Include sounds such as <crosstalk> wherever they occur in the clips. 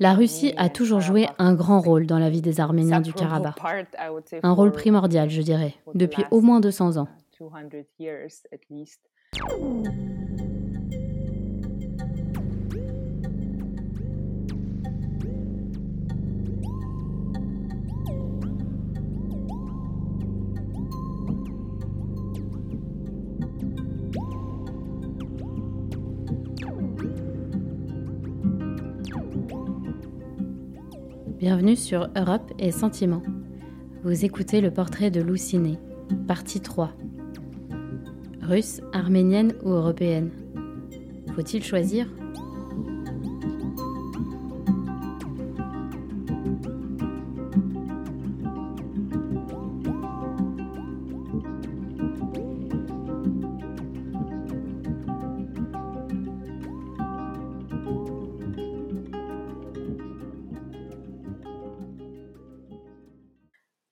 La Russie a toujours joué un grand rôle dans la vie des Arméniens du Karabakh. Un rôle primordial, je dirais, depuis au moins 200 ans. Bienvenue sur Europe et Sentiments. Vous écoutez le portrait de Louciné, partie 3. Russe, arménienne ou européenne? Faut-il choisir?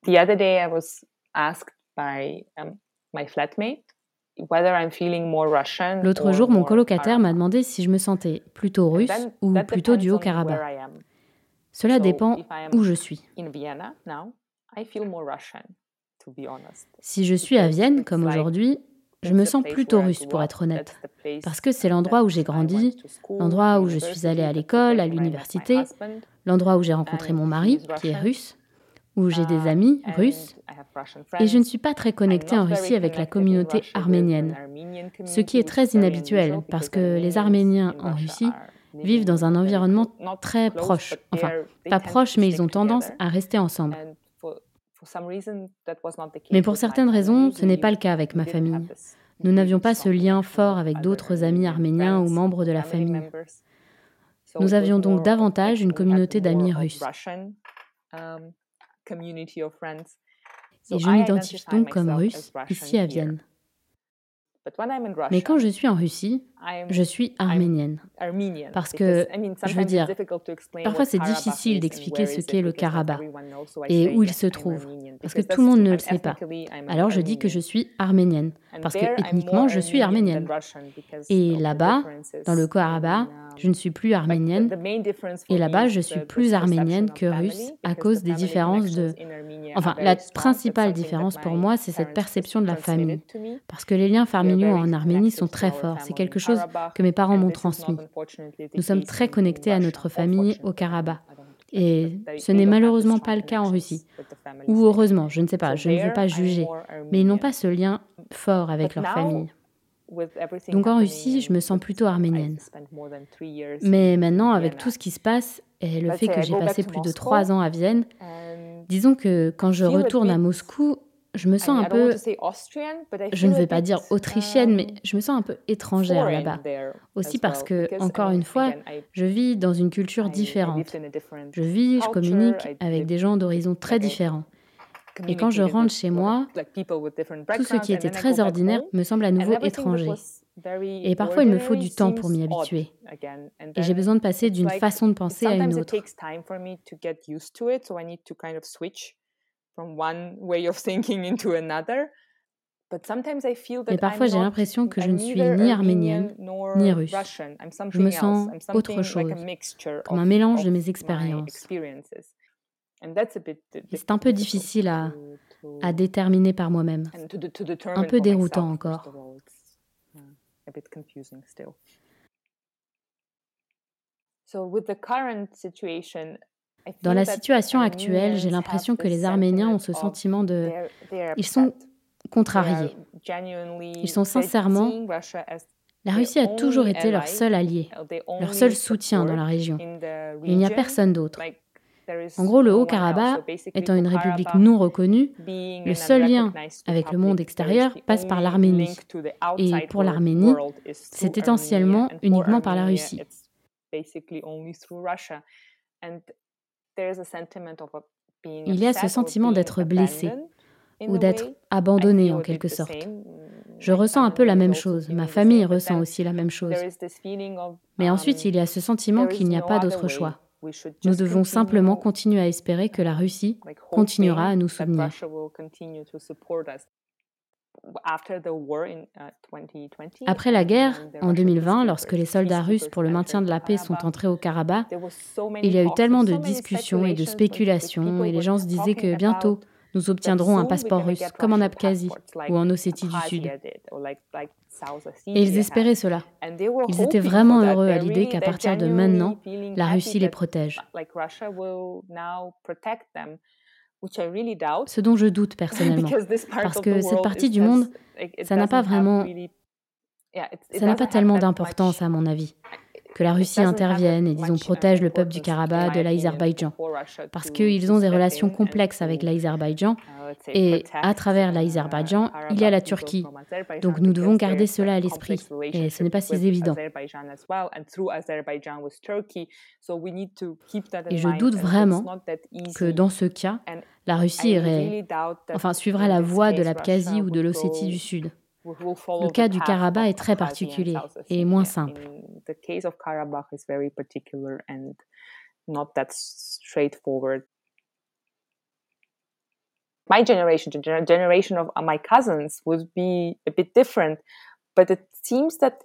The other day, I was asked by um, my flatmate whether I'm feeling more Russian. L'autre jour, mon colocataire m'a demandé si je me sentais plutôt russe ou plutôt du Haut-Karabakh. Cela dépend où je suis. Si je suis à Vienne, comme aujourd'hui, je me sens plutôt russe, pour être honnête, parce que c'est l'endroit où j'ai grandi, l'endroit où je suis allée à l'école, à l'université, l'endroit où j'ai rencontré mon mari, qui est russe, où j'ai des amis russes et je ne suis pas très connectée en Russie avec la communauté arménienne, ce qui est très inhabituel parce que les Arméniens en Russie vivent dans un environnement très proche. Enfin, pas proche, mais ils ont tendance à rester ensemble. Mais pour certaines raisons, ce n'est pas le cas avec ma famille. Nous n'avions pas ce lien fort avec d'autres amis arméniens ou membres de la famille. Nous avions donc davantage une communauté d'amis russes. Et je m'identifie donc comme russe ici à Vienne. Mais quand je suis en Russie, je suis arménienne. Parce que, je veux dire, parfois c'est difficile d'expliquer ce qu'est le Karabakh et où il se trouve, parce que tout le monde ne le sait pas. Alors je dis que je suis arménienne, parce que ethniquement je suis arménienne. Et là-bas, dans le Karabakh, je ne suis plus arménienne. Et là-bas, je suis plus arménienne que russe à cause des différences de... Enfin, la principale différence pour moi, c'est cette perception de la famille. Parce que les liens familiaux en Arménie sont très forts. C'est quelque chose que mes parents m'ont transmis. Nous sommes très connectés à notre famille au Karabakh. Et ce n'est malheureusement pas le cas en Russie. Ou heureusement, je ne sais pas, je ne veux pas juger. Mais ils n'ont pas ce lien fort avec leur famille. Donc en Russie, je me sens plutôt arménienne. Mais maintenant, avec tout ce qui se passe et le fait que j'ai passé plus de trois ans à Vienne, disons que quand je retourne à Moscou, je me sens un peu, je ne vais pas dire autrichienne, mais je me sens un peu étrangère là-bas. Aussi parce que, encore une fois, je vis dans une culture différente. Je vis, je communique avec des gens d'horizons très différents. Et quand je rentre chez moi, tout ce qui était très ordinaire me semble à nouveau étranger. Et parfois, il me faut du temps pour m'y habituer. Et j'ai besoin de passer d'une façon de penser à une autre. <laughs> Mais parfois, j'ai l'impression que je ne suis ni arménienne ni russe. Je me sens autre chose, comme un mélange de mes expériences. C'est un peu difficile à, à déterminer par moi-même. Un peu déroutant encore. Dans la situation actuelle, j'ai l'impression que les Arméniens ont ce sentiment de... Ils sont contrariés. Ils sont sincèrement... La Russie a toujours été leur seul allié, leur seul soutien dans la région. Il n'y a personne d'autre. En gros, le Haut-Karabakh, étant une république non reconnue, le seul lien avec le monde extérieur passe par l'Arménie. Et pour l'Arménie, c'est essentiellement uniquement par la Russie. Il y a ce sentiment d'être blessé ou d'être abandonné en quelque sorte. Je ressens un peu la même chose, ma famille ressent aussi la même chose. Mais ensuite, il y a ce sentiment qu'il n'y a pas d'autre choix. Nous devons simplement continuer à espérer que la Russie continuera à nous soutenir. Après la guerre, en 2020, lorsque les soldats russes pour le maintien de la paix sont entrés au Karabakh, il y a eu tellement de discussions et de spéculations, et les gens se disaient que bientôt, nous obtiendrons un passeport russe, comme en Abkhazie ou en Ossétie du Sud. Et ils espéraient cela. Ils étaient vraiment heureux à l'idée qu'à partir de maintenant, la Russie les protège. Ce dont je doute personnellement, parce que cette partie du monde, ça n'a pas vraiment, ça n'a pas tellement d'importance à mon avis que la Russie intervienne et, disons, protège le peuple du Karabakh de l'Azerbaïdjan. Parce qu'ils ont des relations complexes avec l'Azerbaïdjan. Et à travers l'Azerbaïdjan, il y a la Turquie. Donc nous devons garder cela à l'esprit. Et ce n'est pas si évident. Et je doute vraiment que dans ce cas, la Russie irait, enfin, suivra la voie de l'Abkhazie ou de l'Ossétie du Sud. Le cas du Karabakh est très particulier et moins simple. The case of Karabakh is very particular and not that straightforward. My generation, the generation of my cousins, would be a bit different, but it seems that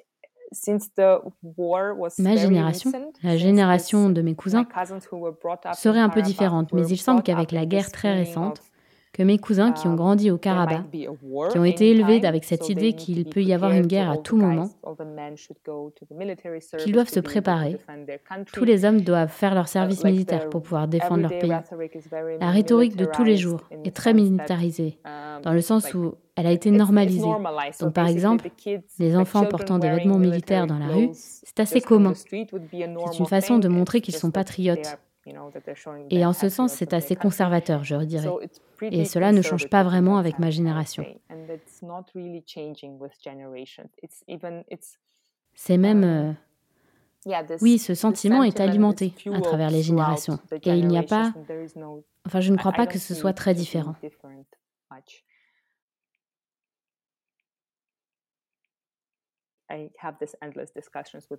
Ma génération, la génération de mes cousins, serait un peu différente, mais il semble qu'avec la guerre très récente, que mes cousins qui ont um, grandi au Karabakh, qui ont été élevés avec cette idée qu'il peut y avoir une guerre à tout moment, qu'ils doivent se préparer. Tous les hommes doivent faire leur service militaire pour pouvoir défendre leur pays. La rhétorique de tous les jours est très militarisée, um, dans le sens où elle a été normalisée. Donc par exemple, les enfants portant des vêtements militaires dans la rue, c'est assez commun. C'est une façon de montrer qu'ils sont patriotes. Et en ce sens, c'est assez conservateur, je dirais. Et cela ne change pas vraiment avec ma génération. C'est même... Euh, oui, ce sentiment est alimenté à travers les générations. Et il n'y a pas... Enfin, je ne crois pas que ce soit très différent.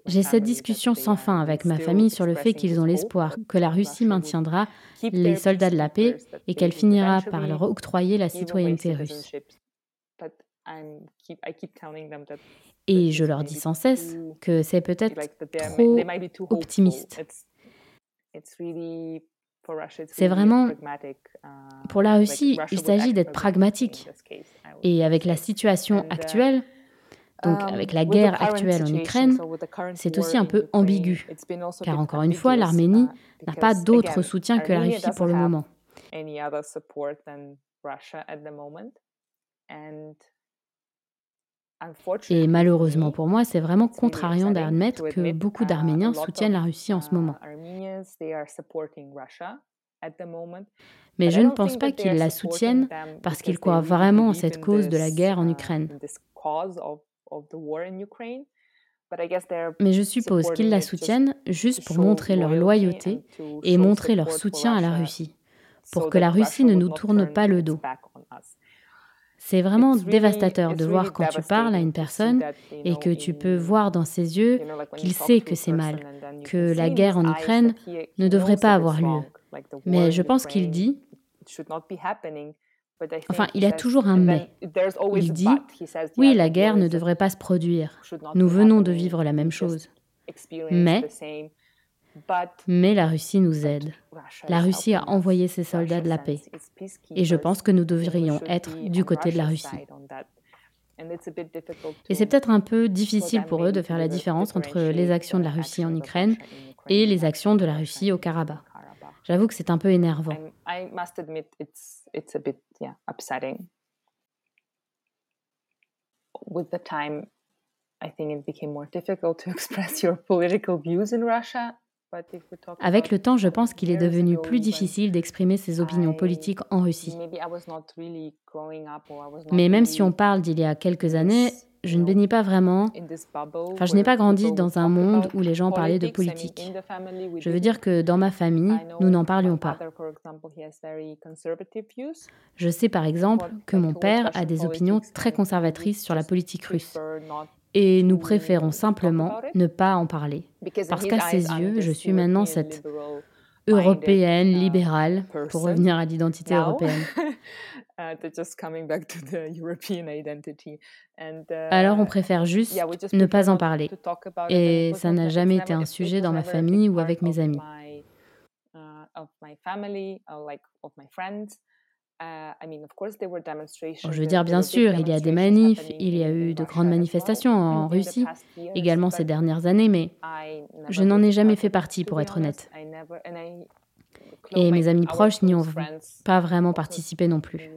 J'ai cette discussion sans fin avec ma famille sur le fait qu'ils ont l'espoir que la Russie maintiendra les soldats de la paix et qu'elle finira par leur octroyer la citoyenneté russe. Et je leur dis sans cesse que c'est peut-être trop optimiste. C'est vraiment... Uh, pour la Russie, il s'agit d'être pragmatique. Et avec la situation uh, actuelle, donc um, avec la guerre actuelle en Ukraine, c'est aussi un peu ambigu, car encore une fois, l'Arménie uh, n'a pas d'autre soutien que la Russie pour le moment. Et malheureusement pour moi, c'est vraiment contrariant d'admettre que beaucoup uh, d'Arméniens soutiennent la Russie en ce moment. Uh, Mais je ne pense pas qu'ils la soutiennent parce qu'ils croient vraiment en cette cause de la guerre en Ukraine. Mais je suppose qu'ils la soutiennent juste pour montrer leur loyauté et montrer leur soutien à la Russie, pour que la Russie ne nous tourne pas le dos. C'est vraiment dévastateur de voir quand tu parles à une personne et que tu peux voir dans ses yeux qu'il sait que c'est mal, que la guerre en Ukraine ne devrait pas avoir lieu. Mais je pense qu'il dit Enfin, il a toujours un mais. Il dit, oui, la guerre ne devrait pas se produire. Nous venons de vivre la même chose. Mais, mais la Russie nous aide. La Russie a envoyé ses soldats de la paix. Et je pense que nous devrions être du côté de la Russie. Et c'est peut-être un peu difficile pour eux de faire la différence entre les actions de la Russie en Ukraine et les actions de la Russie au Karabakh. J'avoue que c'est un peu énervant. It's a bit yeah upsetting with the time i think it became more difficult to <laughs> express your political views in russia Avec le temps, je pense qu'il est devenu plus difficile d'exprimer ses opinions politiques en Russie. Mais même si on parle d'il y a quelques années, je ne bénis pas vraiment. Enfin, je n'ai pas grandi dans un monde où les gens parlaient de politique. Je veux dire que dans ma famille, nous n'en parlions pas. Je sais par exemple que mon père a des opinions très conservatrices sur la politique russe. Et nous préférons simplement ne pas en parler. Parce qu'à ses yeux, je suis maintenant cette européenne libérale, pour revenir à l'identité européenne. <laughs> Alors on préfère juste ne pas en parler. Et ça n'a jamais été un sujet dans ma famille ou avec mes amis. Je veux dire, bien sûr, il y a des manifs, il y a eu de grandes manifestations en Russie, également ces dernières années, mais je n'en ai jamais fait partie, pour être honnête. Et mes amis proches n'y ont pas vraiment participé non plus.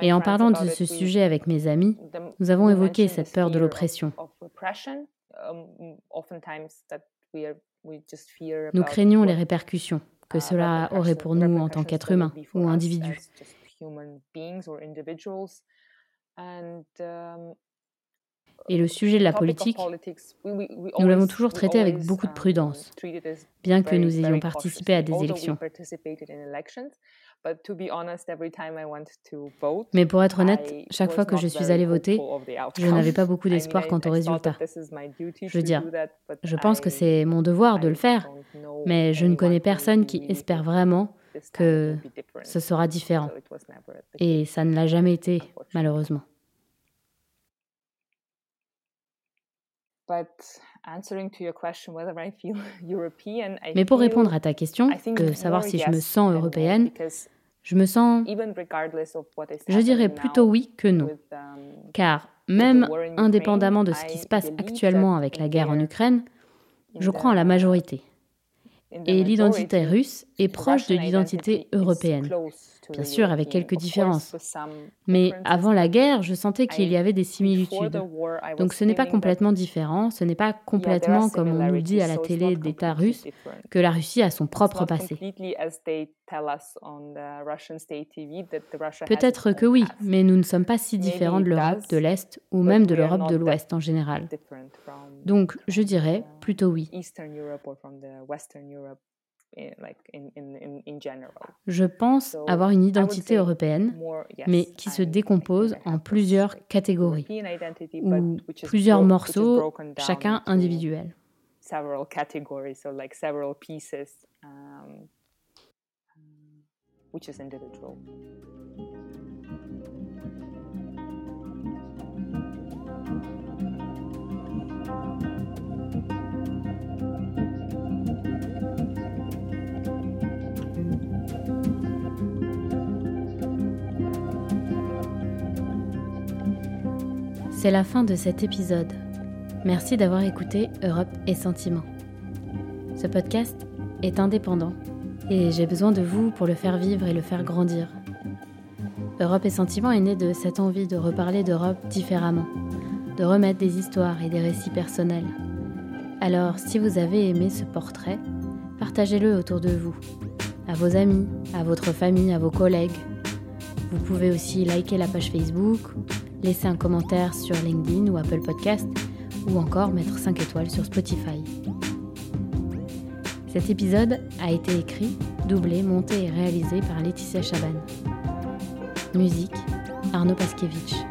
Et en parlant de ce sujet avec mes amis, nous avons évoqué cette peur de l'oppression. Nous craignons les répercussions que uh, cela aurait pour nous en tant qu'êtres humains ou individus. Et le sujet de la politique, nous l'avons toujours traité avec beaucoup de um, prudence, bien que nous ayons participé à des élections. Mais pour être honnête, chaque fois que je suis allée voter, je n'avais pas beaucoup <laughs> d'espoir quant au résultat. Je veux dire, je pense que c'est mon devoir de le faire, mais je ne connais personne qui espère vraiment que ce sera différent. Et ça ne l'a jamais été, malheureusement. Mais pour répondre à ta question, de savoir si je me sens européenne, je me sens, je dirais plutôt oui que non. Um, Car même indépendamment de ce qui se passe actuellement avec la guerre en Ukraine, je crois en la majorité. Et l'identité russe est proche de l'identité européenne bien sûr avec quelques différences. Mais avant la guerre, je sentais qu'il y avait des similitudes. Donc ce n'est pas complètement différent, ce n'est pas complètement comme on nous dit à la télé d'État russe que la Russie a son propre passé. Peut-être que oui, mais nous ne sommes pas si différents de l'Europe de l'Est ou même de l'Europe de l'Ouest en général. Donc je dirais plutôt oui. Je pense avoir une identité européenne, mais qui se décompose en plusieurs catégories ou plusieurs morceaux, chacun individuel. C'est la fin de cet épisode. Merci d'avoir écouté Europe et Sentiments. Ce podcast est indépendant et j'ai besoin de vous pour le faire vivre et le faire grandir. Europe et Sentiments est né de cette envie de reparler d'Europe différemment, de remettre des histoires et des récits personnels. Alors, si vous avez aimé ce portrait, partagez-le autour de vous, à vos amis, à votre famille, à vos collègues. Vous pouvez aussi liker la page Facebook, laisser un commentaire sur LinkedIn ou Apple Podcast, ou encore mettre 5 étoiles sur Spotify. Cet épisode a été écrit, doublé, monté et réalisé par Laetitia Chaban. Musique, Arnaud Paskiewicz.